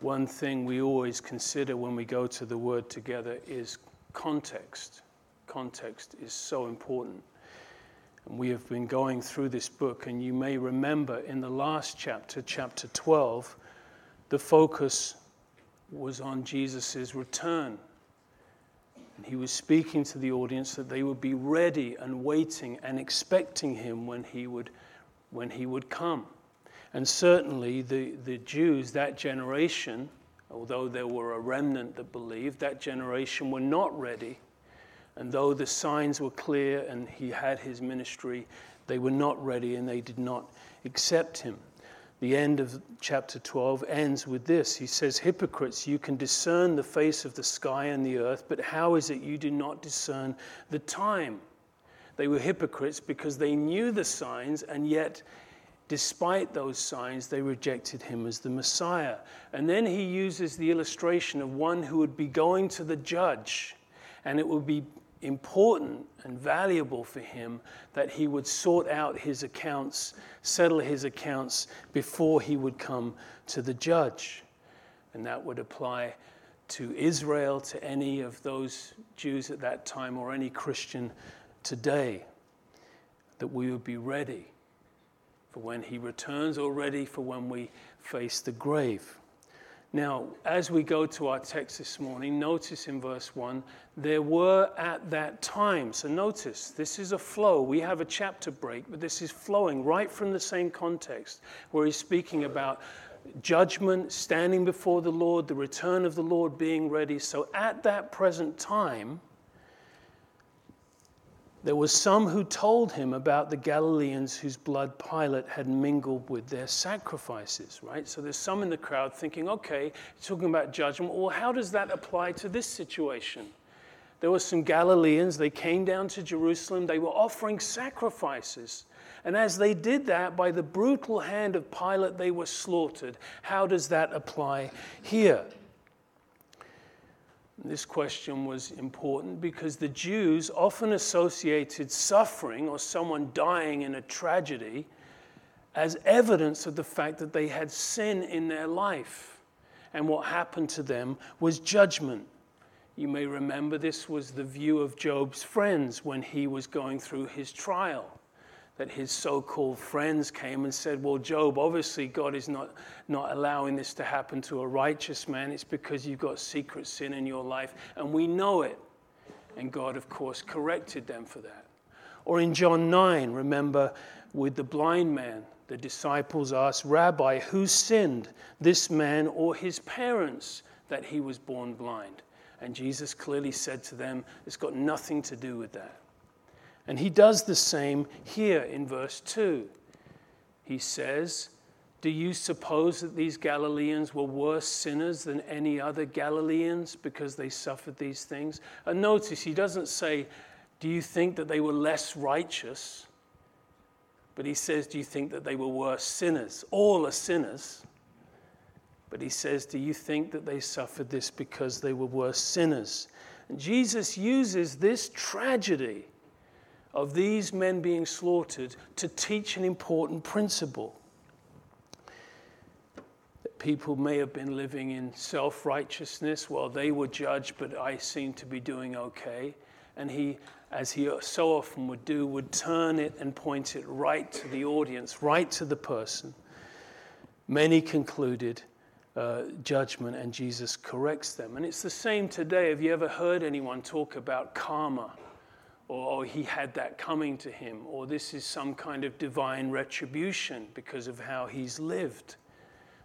one thing we always consider when we go to the Word together is context. Context is so important. And we have been going through this book, and you may remember in the last chapter, chapter 12, the focus was on Jesus' return. And he was speaking to the audience that they would be ready and waiting and expecting him when he would, when he would come. And certainly the, the Jews, that generation, although there were a remnant that believed, that generation were not ready. And though the signs were clear and he had his ministry, they were not ready and they did not accept him. The end of chapter 12 ends with this. He says, Hypocrites, you can discern the face of the sky and the earth, but how is it you do not discern the time? They were hypocrites because they knew the signs, and yet Despite those signs, they rejected him as the Messiah. And then he uses the illustration of one who would be going to the judge, and it would be important and valuable for him that he would sort out his accounts, settle his accounts before he would come to the judge. And that would apply to Israel, to any of those Jews at that time, or any Christian today, that we would be ready for when he returns or ready for when we face the grave. Now, as we go to our text this morning, notice in verse 1 there were at that time. So notice, this is a flow. We have a chapter break, but this is flowing right from the same context where he's speaking about judgment, standing before the Lord, the return of the Lord being ready. So at that present time, there were some who told him about the Galileans whose blood Pilate had mingled with their sacrifices, right? So there's some in the crowd thinking, okay, talking about judgment. Well, how does that apply to this situation? There were some Galileans, they came down to Jerusalem, they were offering sacrifices. And as they did that, by the brutal hand of Pilate, they were slaughtered. How does that apply here? This question was important because the Jews often associated suffering or someone dying in a tragedy as evidence of the fact that they had sin in their life. And what happened to them was judgment. You may remember this was the view of Job's friends when he was going through his trial that his so called friends came and said, Well, Job, obviously God is not, not allowing this to happen to a righteous man. It's because you've got secret sin in your life, and we know it. And God, of course, corrected them for that. Or in John 9, remember with the blind man, the disciples asked, Rabbi, who sinned, this man or his parents, that he was born blind? And Jesus clearly said to them, It's got nothing to do with that. And he does the same here in verse 2. He says, Do you suppose that these Galileans were worse sinners than any other Galileans because they suffered these things? And notice he doesn't say, Do you think that they were less righteous? But he says, Do you think that they were worse sinners? All are sinners. But he says, Do you think that they suffered this because they were worse sinners? And Jesus uses this tragedy of these men being slaughtered to teach an important principle. That people may have been living in self righteousness while they were judged, but I seem to be doing okay. And he, as he so often would do, would turn it and point it right to the audience, right to the person. Many concluded uh, judgment, and Jesus corrects them. And it's the same today. Have you ever heard anyone talk about karma? Or, he had that coming to him, or this is some kind of divine retribution because of how he's lived.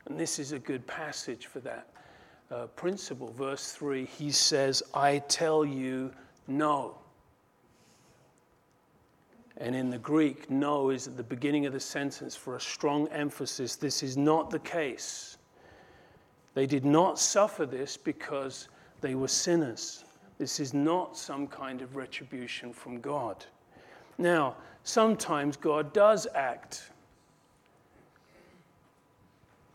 And this is a good passage for that uh, principle. Verse 3, he says, I tell you no. And in the Greek, no is at the beginning of the sentence for a strong emphasis. This is not the case. They did not suffer this because they were sinners. This is not some kind of retribution from God. Now, sometimes God does act,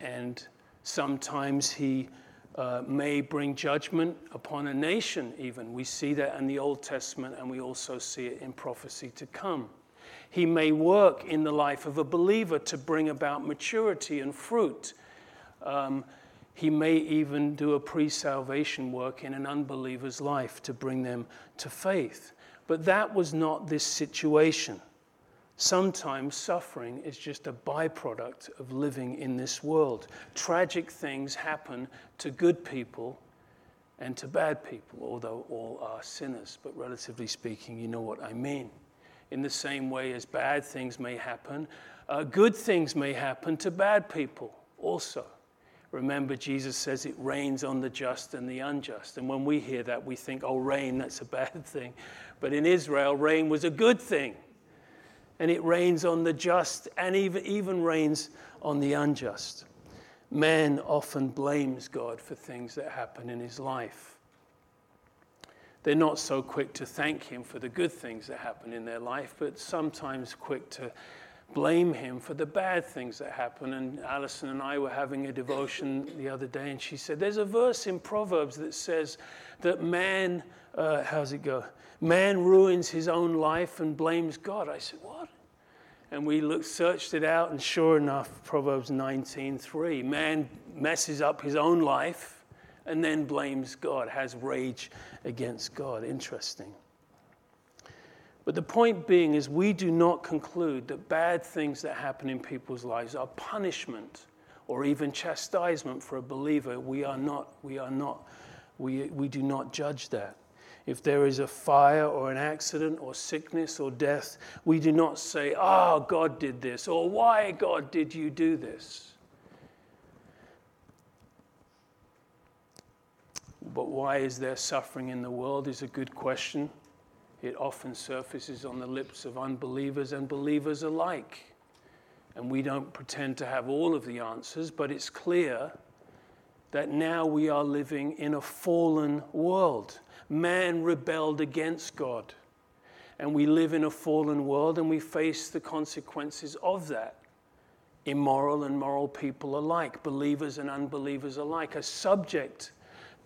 and sometimes He uh, may bring judgment upon a nation, even. We see that in the Old Testament, and we also see it in prophecy to come. He may work in the life of a believer to bring about maturity and fruit. Um, He may even do a pre salvation work in an unbeliever's life to bring them to faith. But that was not this situation. Sometimes suffering is just a byproduct of living in this world. Tragic things happen to good people and to bad people, although all are sinners. But relatively speaking, you know what I mean. In the same way as bad things may happen, uh, good things may happen to bad people also. Remember, Jesus says it rains on the just and the unjust. And when we hear that, we think, oh, rain, that's a bad thing. But in Israel, rain was a good thing. And it rains on the just and even, even rains on the unjust. Man often blames God for things that happen in his life. They're not so quick to thank him for the good things that happen in their life, but sometimes quick to blame him for the bad things that happen. And Alison and I were having a devotion the other day, and she said, There's a verse in Proverbs that says that man, uh, how's it go? Man ruins his own life and blames God. I said, What? And we looked, searched it out, and sure enough, Proverbs 19:3. Man messes up his own life and then blames God, has rage against God. Interesting. But the point being is, we do not conclude that bad things that happen in people's lives are punishment or even chastisement for a believer. We are not, we are not, we, we do not judge that. If there is a fire or an accident or sickness or death, we do not say, Oh, God did this, or Why, God, did you do this? But why is there suffering in the world is a good question. It often surfaces on the lips of unbelievers and believers alike. And we don't pretend to have all of the answers, but it's clear that now we are living in a fallen world man rebelled against God. And we live in a fallen world and we face the consequences of that. Immoral and moral people alike, believers and unbelievers alike, are subject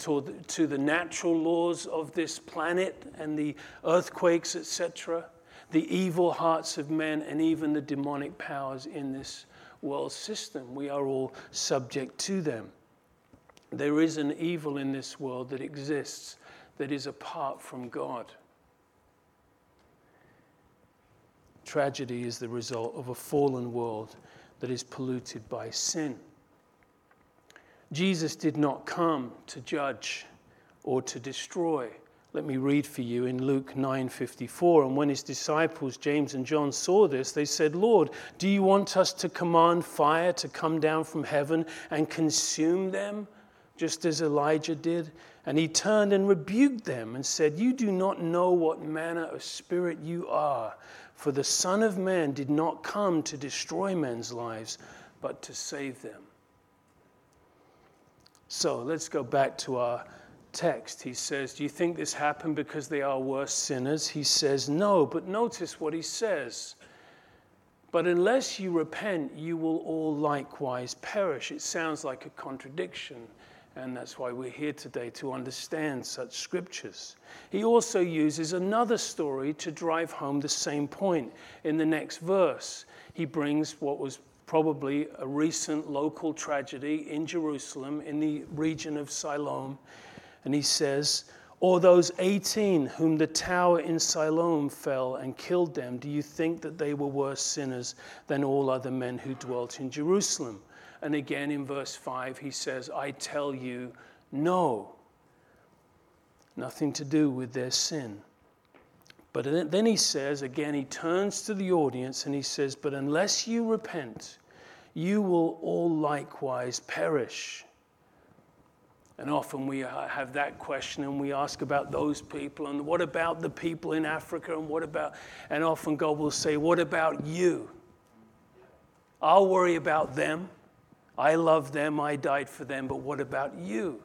to the, to the natural laws of this planet and the earthquakes, etc., the evil hearts of men, and even the demonic powers in this world system. We are all subject to them. There is an evil in this world that exists that is apart from God. Tragedy is the result of a fallen world that is polluted by sin. Jesus did not come to judge or to destroy. Let me read for you in Luke 9:54 and when his disciples James and John saw this they said Lord do you want us to command fire to come down from heaven and consume them just as Elijah did and he turned and rebuked them and said, You do not know what manner of spirit you are, for the Son of Man did not come to destroy men's lives, but to save them. So let's go back to our text. He says, Do you think this happened because they are worse sinners? He says, No, but notice what he says. But unless you repent, you will all likewise perish. It sounds like a contradiction. And that's why we're here today to understand such scriptures. He also uses another story to drive home the same point. In the next verse, he brings what was probably a recent local tragedy in Jerusalem, in the region of Siloam. And he says, Or those 18 whom the tower in Siloam fell and killed them, do you think that they were worse sinners than all other men who dwelt in Jerusalem? And again in verse 5, he says, I tell you, no. Nothing to do with their sin. But then he says, again, he turns to the audience and he says, But unless you repent, you will all likewise perish. And often we have that question and we ask about those people and what about the people in Africa and what about, and often God will say, What about you? I'll worry about them. I love them, I died for them, but what about you?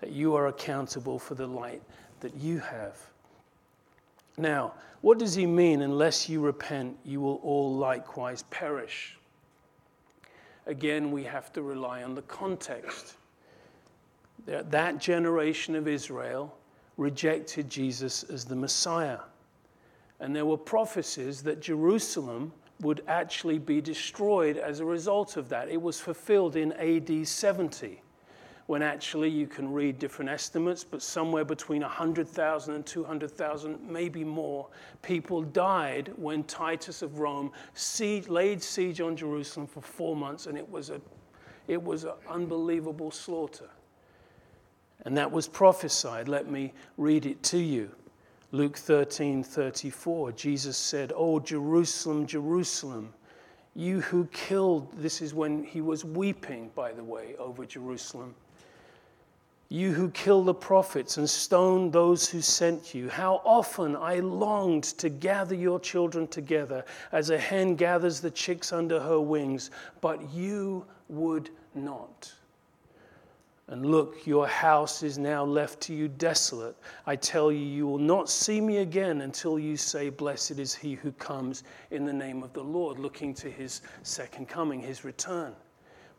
That you are accountable for the light that you have. Now, what does he mean? Unless you repent, you will all likewise perish. Again, we have to rely on the context. That generation of Israel rejected Jesus as the Messiah. And there were prophecies that Jerusalem would actually be destroyed as a result of that. It was fulfilled in AD 70. When actually you can read different estimates, but somewhere between 100,000 and 200,000, maybe more, people died when Titus of Rome siege, laid siege on Jerusalem for four months, and it was, a, it was an unbelievable slaughter. And that was prophesied. Let me read it to you. Luke 13 34, Jesus said, Oh, Jerusalem, Jerusalem you who killed, this is when he was weeping, by the way, over Jerusalem. You who killed the prophets and stoned those who sent you, how often I longed to gather your children together as a hen gathers the chicks under her wings, but you would not. And look, your house is now left to you desolate. I tell you, you will not see me again until you say, Blessed is he who comes in the name of the Lord, looking to his second coming, his return.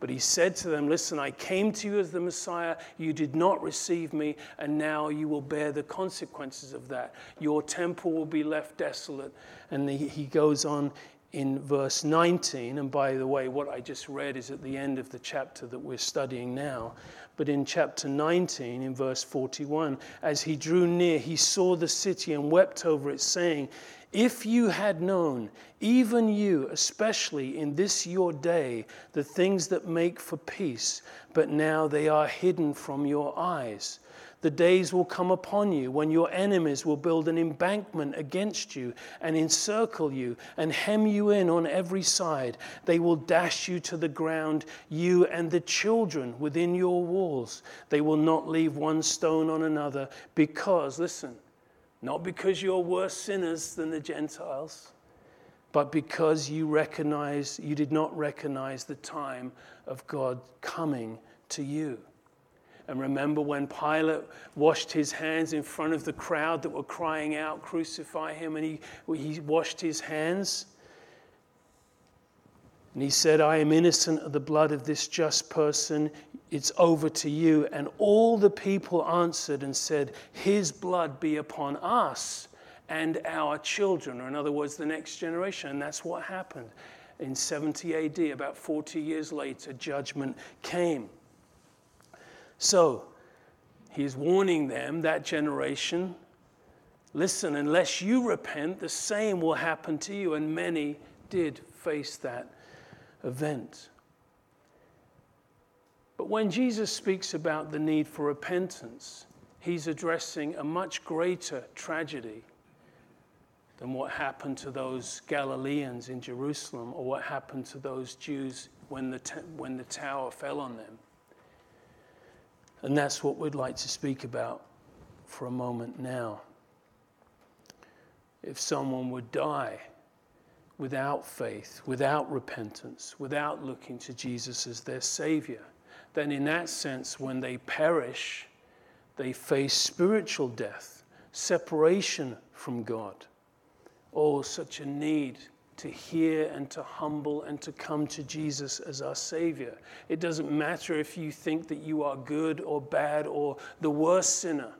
But he said to them, Listen, I came to you as the Messiah. You did not receive me, and now you will bear the consequences of that. Your temple will be left desolate. And he goes on in verse 19. And by the way, what I just read is at the end of the chapter that we're studying now. But in chapter 19, in verse 41, as he drew near, he saw the city and wept over it, saying, If you had known, even you, especially in this your day, the things that make for peace, but now they are hidden from your eyes. The days will come upon you when your enemies will build an embankment against you and encircle you and hem you in on every side. They will dash you to the ground, you and the children within your walls. They will not leave one stone on another because, listen, not because you're worse sinners than the Gentiles, but because you recognize you did not recognize the time of God coming to you. And remember when Pilate washed his hands in front of the crowd that were crying out, Crucify him, and he, he washed his hands? And he said, I am innocent of the blood of this just person. It's over to you. And all the people answered and said, His blood be upon us and our children, or in other words, the next generation. And that's what happened. In 70 AD, about 40 years later, judgment came. So he's warning them, that generation, listen, unless you repent, the same will happen to you. And many did face that event. But when Jesus speaks about the need for repentance, he's addressing a much greater tragedy than what happened to those Galileans in Jerusalem or what happened to those Jews when the, when the tower fell on them. And that's what we'd like to speak about for a moment now. If someone would die without faith, without repentance, without looking to Jesus as their Savior, then in that sense, when they perish, they face spiritual death, separation from God. Oh, such a need to hear and to humble and to come to Jesus as our Savior. It doesn't matter if you think that you are good or bad or the worst sinner.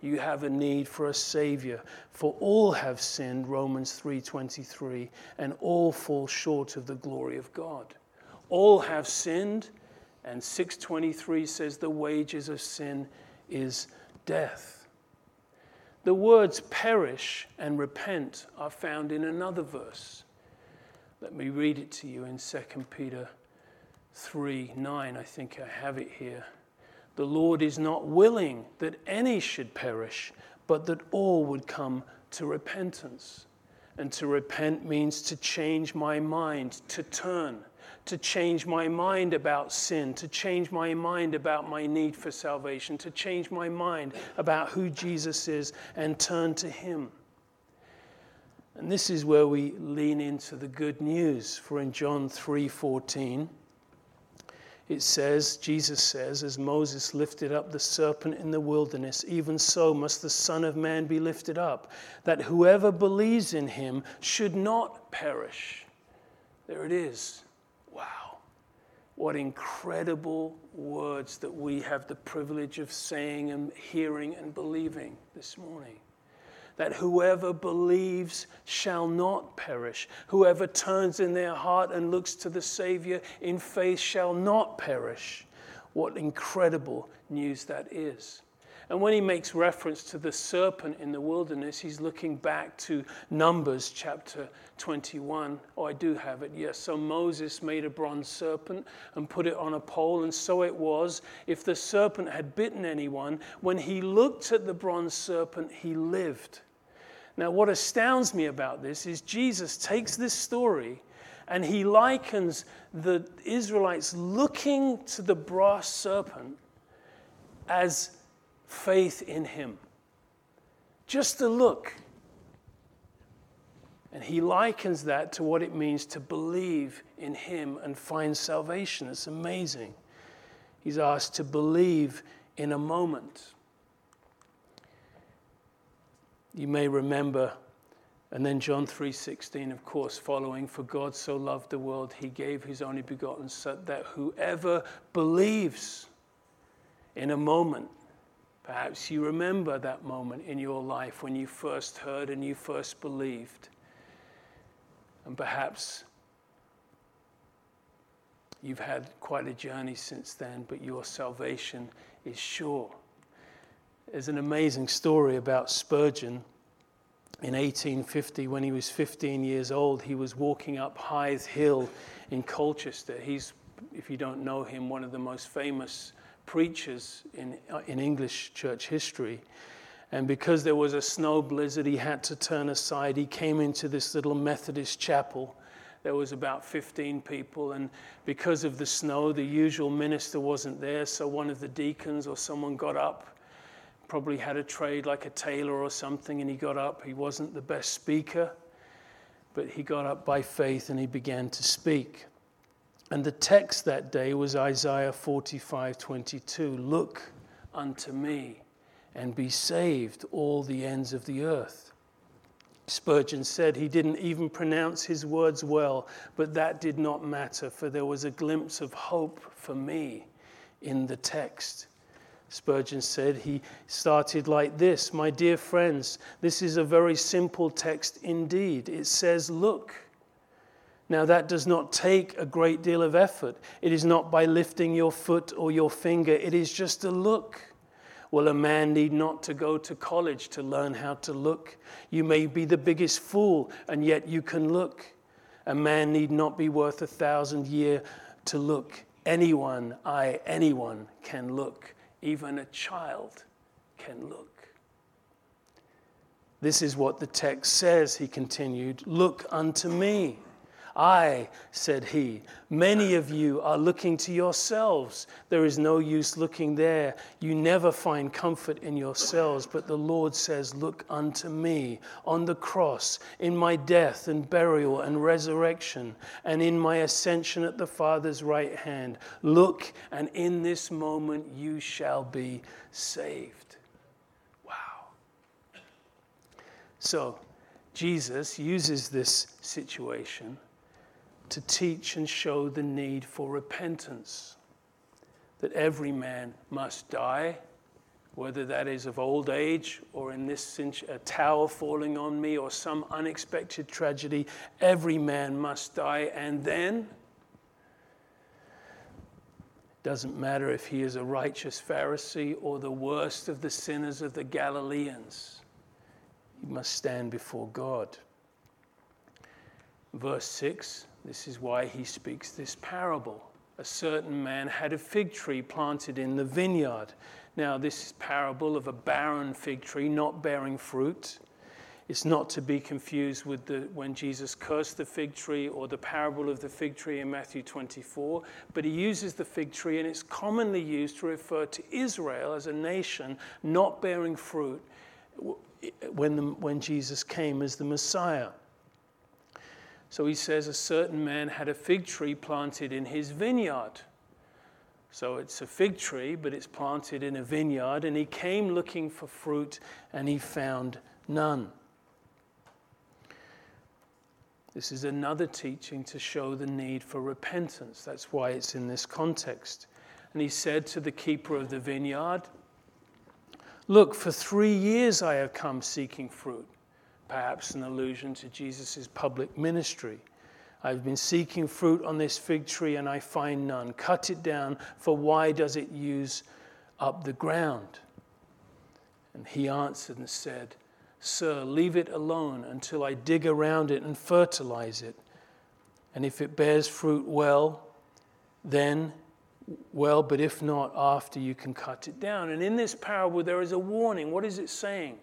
You have a need for a Savior. For all have sinned, Romans 3:23, and all fall short of the glory of God. All have sinned, and 623 says the wages of sin is death. The words perish and repent are found in another verse. Let me read it to you in 2 Peter 3 9. I think I have it here. The Lord is not willing that any should perish, but that all would come to repentance. And to repent means to change my mind, to turn, to change my mind about sin, to change my mind about my need for salvation, to change my mind about who Jesus is and turn to Him. And this is where we lean into the good news. For in John 3:14, it says, Jesus says, as Moses lifted up the serpent in the wilderness, even so must the Son of Man be lifted up, that whoever believes in him should not perish. There it is. Wow. What incredible words that we have the privilege of saying and hearing and believing this morning that whoever believes shall not perish. Whoever turns in their heart and looks to the Savior in faith shall not perish. what incredible news that is. And when he makes reference to the serpent in the wilderness, he's looking back to Numbers chapter 21. Oh, I do have it, yes. So Moses made a bronze serpent and put it on a pole, and so it was. If the serpent had bitten anyone, when he looked at the bronze serpent, he lived. Now, what astounds me about this is Jesus takes this story and he likens the Israelites looking to the brass serpent as faith in him. Just a look. And he likens that to what it means to believe in him and find salvation. It's amazing. He's asked to believe in a moment. You may remember and then John 3:16 of course following for God so loved the world he gave his only begotten son that whoever believes in a moment perhaps you remember that moment in your life when you first heard and you first believed. And perhaps you've had quite a journey since then but your salvation is sure there's an amazing story about Spurgeon in 1850, when he was 15 years old, he was walking up Hythe Hill in Colchester. He's, if you don't know him, one of the most famous preachers in, uh, in English church history. And because there was a snow blizzard, he had to turn aside. He came into this little Methodist chapel. There was about 15 people, and because of the snow, the usual minister wasn't there, so one of the deacons or someone got up probably had a trade like a tailor or something, and he got up. He wasn't the best speaker, but he got up by faith and he began to speak. And the text that day was Isaiah 45 22. Look unto me and be saved, all the ends of the earth. Spurgeon said he didn't even pronounce his words well, but that did not matter, for there was a glimpse of hope for me in the text. Spurgeon said he started like this My dear friends, this is a very simple text indeed. It says, Look. Now, that does not take a great deal of effort. It is not by lifting your foot or your finger, it is just a look. Well, a man need not to go to college to learn how to look. You may be the biggest fool, and yet you can look. A man need not be worth a thousand year to look. Anyone, I, anyone can look even a child can look. This is what the text says, he continued Look unto me. I, said he, many of you are looking to yourselves. There is no use looking there. You never find comfort in yourselves. But the Lord says, Look unto me on the cross, in my death and burial and resurrection, and in my ascension at the Father's right hand. Look, and in this moment you shall be saved. Wow. So, Jesus uses this situation to teach and show the need for repentance. That every man must die, whether that is of old age or in this a tower falling on me or some unexpected tragedy, every man must die. And then, doesn't matter if he is a righteous Pharisee or the worst of the sinners of the Galileans, he must stand before God. Verse 6 this is why he speaks this parable. A certain man had a fig tree planted in the vineyard. Now, this parable of a barren fig tree not bearing fruit. It's not to be confused with the, when Jesus cursed the fig tree or the parable of the fig tree in Matthew 24, but he uses the fig tree and it's commonly used to refer to Israel as a nation not bearing fruit when, the, when Jesus came as the Messiah. So he says, A certain man had a fig tree planted in his vineyard. So it's a fig tree, but it's planted in a vineyard. And he came looking for fruit, and he found none. This is another teaching to show the need for repentance. That's why it's in this context. And he said to the keeper of the vineyard, Look, for three years I have come seeking fruit perhaps an allusion to Jesus' public ministry. I've been seeking fruit on this fig tree and I find none. Cut it down, for why does it use up the ground? And he answered and said, Sir, leave it alone until I dig around it and fertilize it. And if it bears fruit well, then well, but if not, after you can cut it down. And in this parable, there is a warning. What is it saying?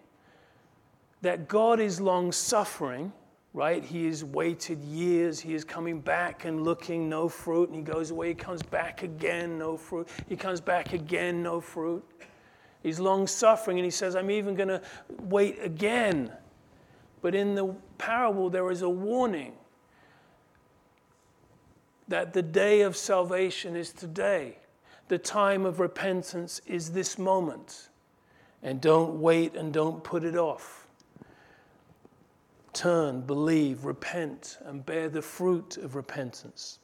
That God is long suffering, right? He has waited years. He is coming back and looking, no fruit. And he goes away. He comes back again, no fruit. He comes back again, no fruit. He's long suffering, and he says, I'm even going to wait again. But in the parable, there is a warning that the day of salvation is today. The time of repentance is this moment. And don't wait and don't put it off. Turn, believe, repent, and bear the fruit of repentance.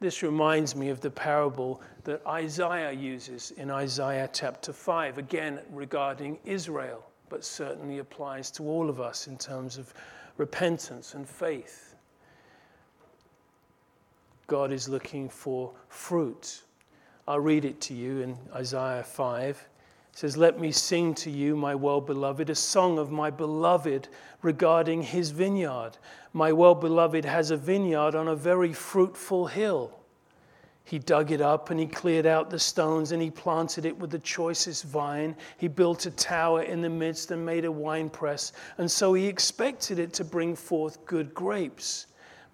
This reminds me of the parable that Isaiah uses in Isaiah chapter 5, again regarding Israel, but certainly applies to all of us in terms of repentance and faith. God is looking for fruit. I'll read it to you in Isaiah 5 says, Let me sing to you, my well beloved, a song of my beloved regarding his vineyard. My well beloved has a vineyard on a very fruitful hill. He dug it up and he cleared out the stones and he planted it with the choicest vine. He built a tower in the midst and made a winepress. And so he expected it to bring forth good grapes,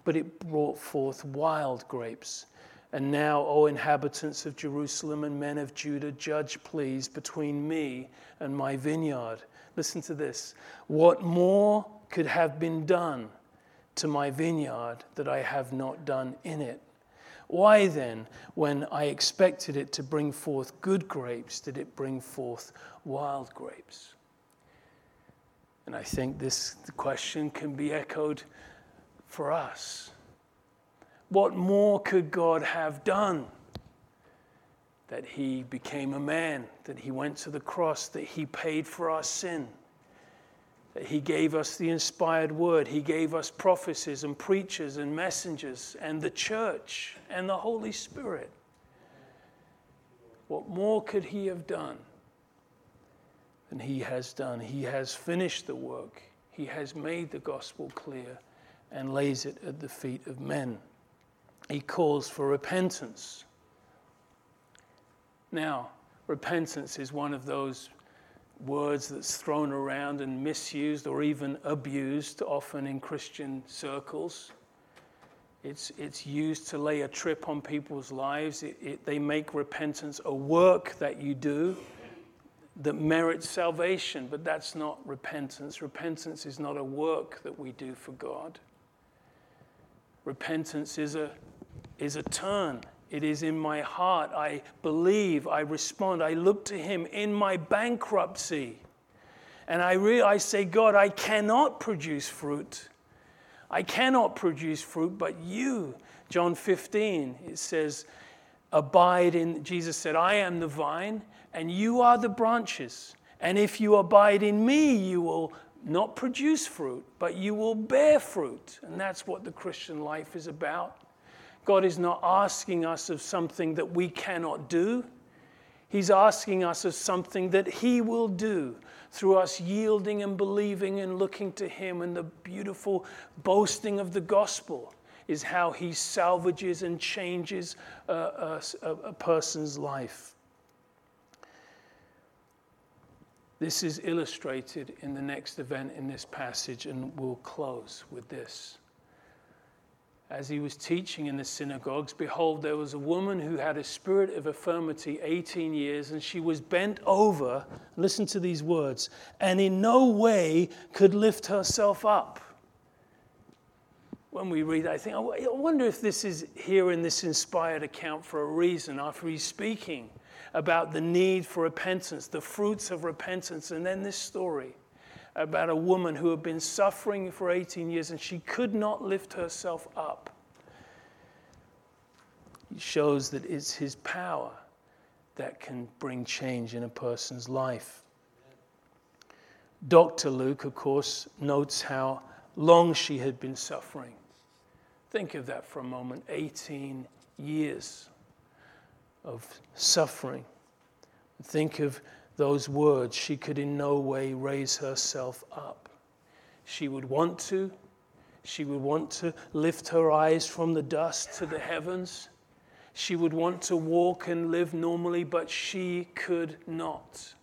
but it brought forth wild grapes. And now, O inhabitants of Jerusalem and men of Judah, judge, please, between me and my vineyard. Listen to this. What more could have been done to my vineyard that I have not done in it? Why then, when I expected it to bring forth good grapes, did it bring forth wild grapes? And I think this question can be echoed for us. What more could God have done? That he became a man, that he went to the cross, that he paid for our sin, that he gave us the inspired word, he gave us prophecies and preachers and messengers and the church and the Holy Spirit. What more could he have done than he has done? He has finished the work, he has made the gospel clear and lays it at the feet of men he calls for repentance. Now, repentance is one of those words that's thrown around and misused or even abused often in Christian circles. It's, it's used to lay a trip on people's lives. It, it, they make repentance a work that you do that merits salvation, but that's not repentance. Repentance is not a work that we do for God. Repentance is a is a turn. It is in my heart. I believe, I respond, I look to Him in my bankruptcy. And I, re- I say, God, I cannot produce fruit. I cannot produce fruit, but you. John 15, it says, Abide in, Jesus said, I am the vine, and you are the branches. And if you abide in me, you will not produce fruit, but you will bear fruit. And that's what the Christian life is about. God is not asking us of something that we cannot do. He's asking us of something that He will do through us yielding and believing and looking to Him. And the beautiful boasting of the gospel is how He salvages and changes a, a, a person's life. This is illustrated in the next event in this passage, and we'll close with this as he was teaching in the synagogues, behold, there was a woman who had a spirit of infirmity 18 years, and she was bent over, listen to these words, and in no way could lift herself up. When we read, I think, I wonder if this is here in this inspired account for a reason, after he's speaking about the need for repentance, the fruits of repentance, and then this story about a woman who had been suffering for 18 years and she could not lift herself up. It shows that it's his power that can bring change in a person's life. Dr. Luke, of course, notes how long she had been suffering Think of that for a moment 18 years of suffering. Think of those words. She could in no way raise herself up. She would want to. She would want to lift her eyes from the dust to the heavens. She would want to walk and live normally, but she could not.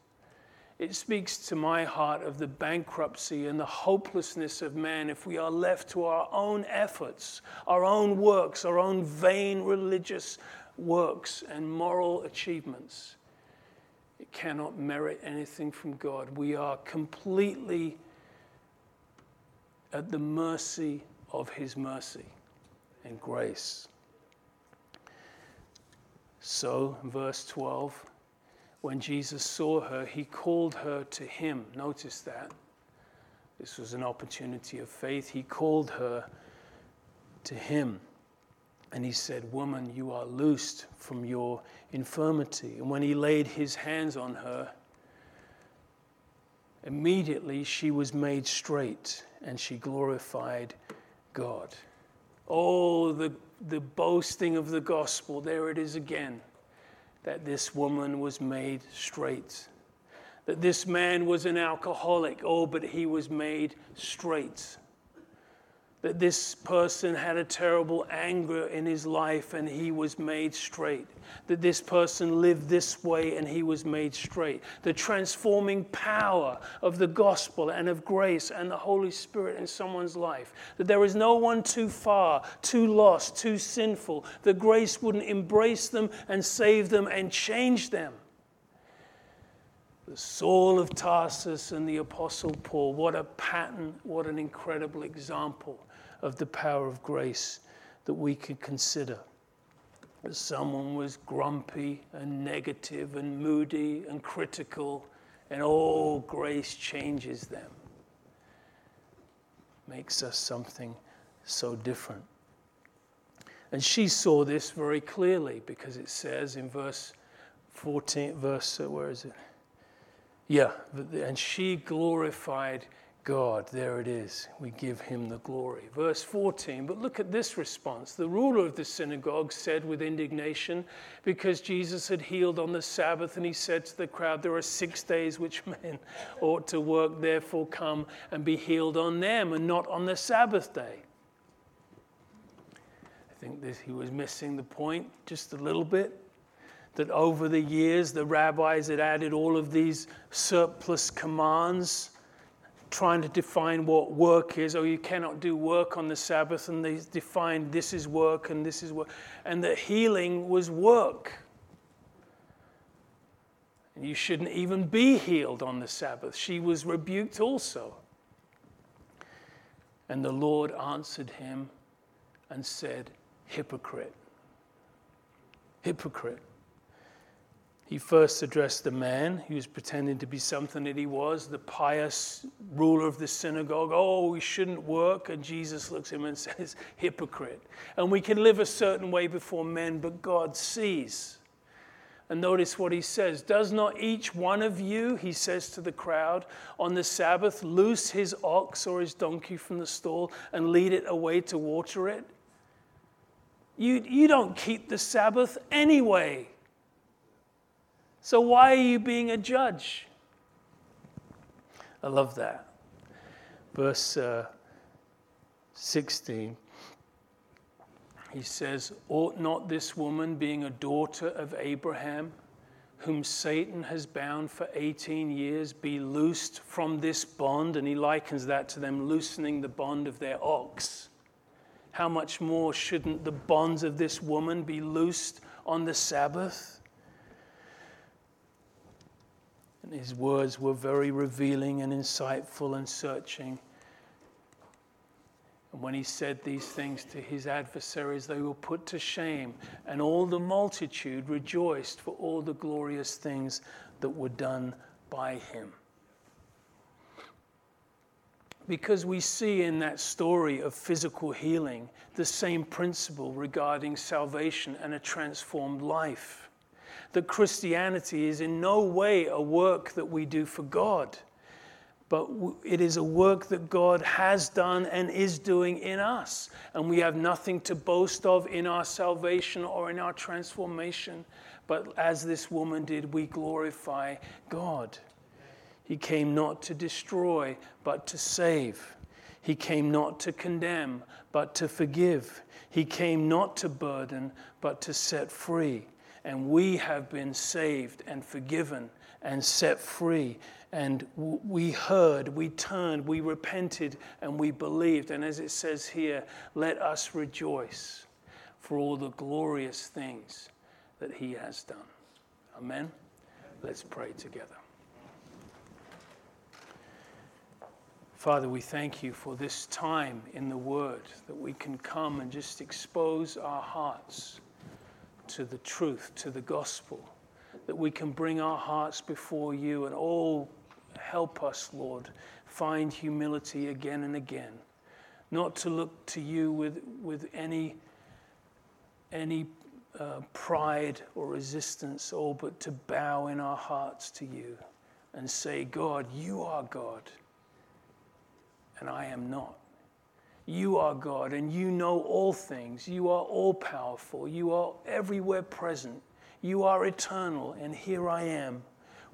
It speaks to my heart of the bankruptcy and the hopelessness of man if we are left to our own efforts, our own works, our own vain religious works and moral achievements. Cannot merit anything from God. We are completely at the mercy of His mercy and grace. So, verse 12, when Jesus saw her, he called her to him. Notice that. This was an opportunity of faith. He called her to him. And he said, Woman, you are loosed from your infirmity. And when he laid his hands on her, immediately she was made straight and she glorified God. Oh, the, the boasting of the gospel, there it is again, that this woman was made straight. That this man was an alcoholic, oh, but he was made straight that this person had a terrible anger in his life and he was made straight. That this person lived this way and he was made straight. The transforming power of the gospel and of grace and the Holy Spirit in someone's life. That there is no one too far, too lost, too sinful. That grace wouldn't embrace them and save them and change them. The Saul of Tarsus and the Apostle Paul, what a pattern, what an incredible example of the power of grace that we could consider. That someone was grumpy and negative and moody and critical, and all grace changes them, makes us something so different. And she saw this very clearly because it says in verse 14, verse, where is it? Yeah, and she glorified God, there it is. We give him the glory. Verse 14, but look at this response. The ruler of the synagogue said with indignation, because Jesus had healed on the Sabbath, and he said to the crowd, There are six days which men ought to work, therefore come and be healed on them and not on the Sabbath day. I think that he was missing the point just a little bit that over the years the rabbis had added all of these surplus commands trying to define what work is. Oh, you cannot do work on the Sabbath, and they defined this is work and this is work. And that healing was work. And you shouldn't even be healed on the Sabbath. She was rebuked also. And the Lord answered him and said, Hypocrite. Hypocrite. He first addressed the man who was pretending to be something that he was, the pious ruler of the synagogue. Oh, we shouldn't work. And Jesus looks at him and says, Hypocrite. And we can live a certain way before men, but God sees. And notice what he says Does not each one of you, he says to the crowd, on the Sabbath loose his ox or his donkey from the stall and lead it away to water it? You, you don't keep the Sabbath anyway. So why are you being a judge? I love that. Verse uh, 16. He says, Ought not this woman, being a daughter of Abraham, whom Satan has bound for 18 years, be loosed from this bond? And he likens that to them loosening the bond of their ox. How much more shouldn't the bonds of this woman be loosed on the Sabbath? And his words were very revealing and insightful and searching. And when he said these things to his adversaries, they were put to shame, and all the multitude rejoiced for all the glorious things that were done by him. Because we see in that story of physical healing the same principle regarding salvation and a transformed life that Christianity is in no way a work that we do for God, but it is a work that God has done and is doing in us. And we have nothing to boast of in our salvation or in our transformation. But as this woman did, we glorify God. He came not to destroy, but to save. He came not to condemn, but to forgive. He came not to burden, but to set free. And we have been saved and forgiven and set free. And we heard, we turned, we repented, and we believed. And as it says here, let us rejoice for all the glorious things that He has done. Amen. Let's pray together. Father, we thank you for this time in the Word that we can come and just expose our hearts to the truth, to the gospel, that we can bring our hearts before you and all help us, Lord, find humility again and again, not to look to you with, with any, any uh, pride or resistance, all but to bow in our hearts to you and say, God, you are God and I am not. You are God, and you know all things. You are all powerful. You are everywhere present. You are eternal, and here I am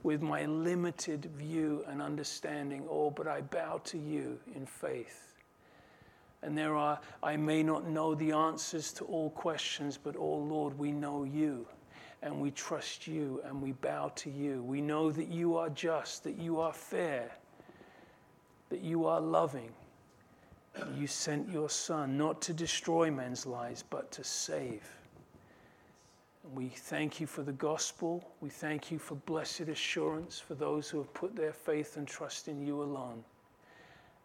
with my limited view and understanding. Oh, but I bow to you in faith. And there are, I may not know the answers to all questions, but oh Lord, we know you and we trust you and we bow to you. We know that you are just, that you are fair, that you are loving. You sent your Son not to destroy men's lives, but to save. We thank you for the gospel. We thank you for blessed assurance for those who have put their faith and trust in you alone.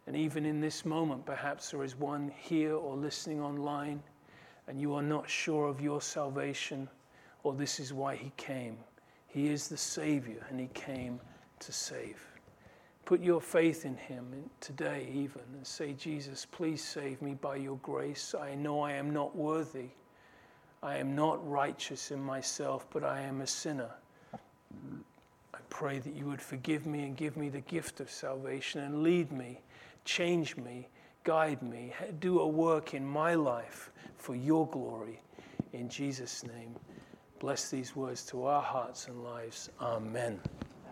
And even in this moment, perhaps there is one here or listening online, and you are not sure of your salvation, or this is why he came. He is the Savior, and he came to save. Put your faith in Him today, even, and say, Jesus, please save me by your grace. I know I am not worthy. I am not righteous in myself, but I am a sinner. I pray that you would forgive me and give me the gift of salvation and lead me, change me, guide me, do a work in my life for your glory. In Jesus' name, bless these words to our hearts and lives. Amen.